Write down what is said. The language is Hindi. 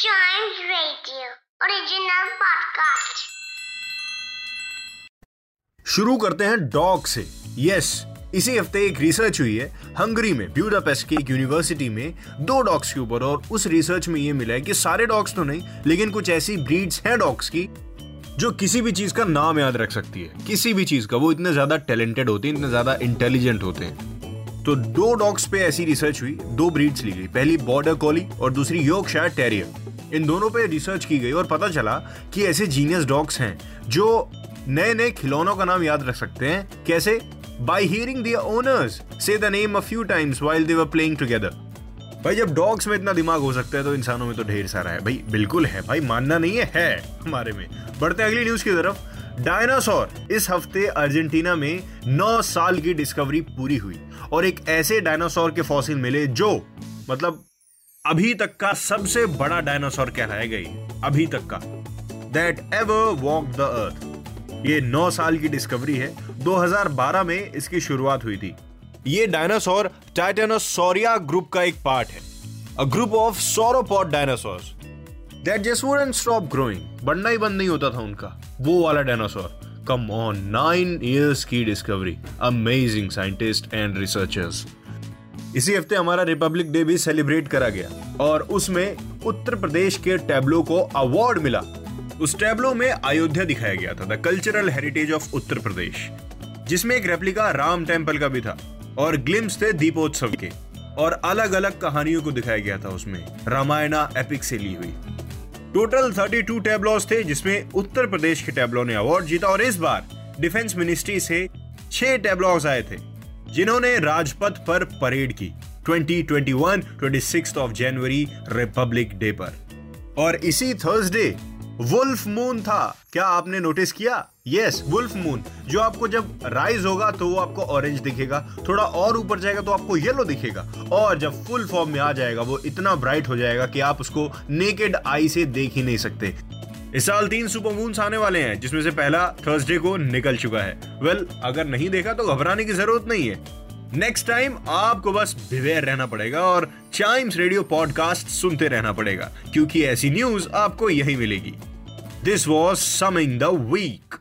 Chimes Radio. शुरू करते हैं डॉग से। यस इसी हफ़्ते एक रिसर्च हुई है हंगरी में ब्यूडापेस्ट की एक यूनिवर्सिटी में दो डॉग्स के ऊपर, और उस रिसर्च में ये मिला है कि सारे डॉग्स तो नहीं, लेकिन कुछ ऐसी ब्रीड्स हैं डॉग्स की, जो किसी भी चीज़ का नाम याद रख सकती है। किसी भी चीज़ का, वो इतने ज़्यादा टैलेंटेड होते हैं, इतने ज़्यादा इंटेलिजेंट होते हैं। तो दो डॉग्स पे ऐसी रिसर्च हुई, दो ब्रीड्स ली गई, पहली बॉर्डर कॉली और दूसरी योर्कशायर टेरियर इन दोनों पे रिसर्च की गई और पता चला कि ऐसे जीनियस डॉग्स हैं जो नए नए खिलौनों का नाम याद रख सकते हैं। कैसे? बाय हियरिंग दियर ओनर्स से the name a few times while they were playing together भाई, जब डॉग्स में इतना दिमाग हो सकता है तो इंसानों में तो ढेर सारा है। भाई, बिल्कुल है भाई, मानना नहीं है है हमारे में। बढ़ते अगली न्यूज़ की तरफ़। डायनासोर इस हफ़्ते अर्जेंटीना में 9 साल की डिस्कवरी पूरी हुई और एक ऐसे डायनासोर के फॉसिल मिले जो मतलब अभी तक का सबसे बड़ा डायनासोर कहलाया गई अभी तक का। That ever walk the earth ये 9 साल की डिस्कवरी है। 2012 में इसकी शुरुआत हुई थी। ये डायनासोर टाइटेनोसोरिया ग्रुप का एक पार्ट है। A group of sauropod dinosaurs that just wouldn't stop growing बढ़ना ही बंद नहीं होता था उनका। वो वाला dinosaur. Come on nine years की discovery amazing scientist and researchers इसी हफ़्ते हमारा रिपब्लिक डे भी सेलिब्रेट करा गया। और उसमें उत्तर प्रदेश के टैबलो को अवार्ड मिला। उस टैबलो में अयोध्या दिखाया गया था the cultural heritage of Uttar Pradesh, जिसमें एक रेप्लिका राम टेंपल का भी था और ग्लिम्स थे दीपोत्सव के। और अलग अलग कहानियों को दिखाया गया था उसमें, रामायणा एपिक से ली हुई। टोटल 32 टैबलॉज थे, जिसमें उत्तर प्रदेश के टैबलो ने अवार्ड जीता और इस बार डिफेंस मिनिस्ट्री से छह टैबलॉज आए थे। जिन्होंने राजपथ पर परेड की 2021 26 ऑफ़ जनवरी रिपब्लिक डे पर। और इसी थर्सडे वुल्फ मून था। क्या आपने नोटिस किया? यस वुल्फ मून जो आपको जब राइज होगा तो वो आपको ऑरेंज दिखेगा। थोड़ा और ऊपर जाएगा तो आपको येलो दिखेगा। और जब फुल फॉर्म में आ जाएगा, वो इतना ब्राइट हो जाएगा कि आप उसको नेकेड आई से देख ही नहीं सकते। इस साल तीन सुपर आने वाले हैं जिसमें से पहला थर्सडे को निकल चुका है। वेल well, अगर नहीं देखा तो घबराने की ज़रूरत नहीं है। नेक्स्ट टाइम आपको बस बिवेयर रहना पड़ेगा और चाइम्स रेडियो पॉडकास्ट सुनते रहना पड़ेगा क्योंकि ऐसी न्यूज़ आपको यही मिलेगी। This was something the week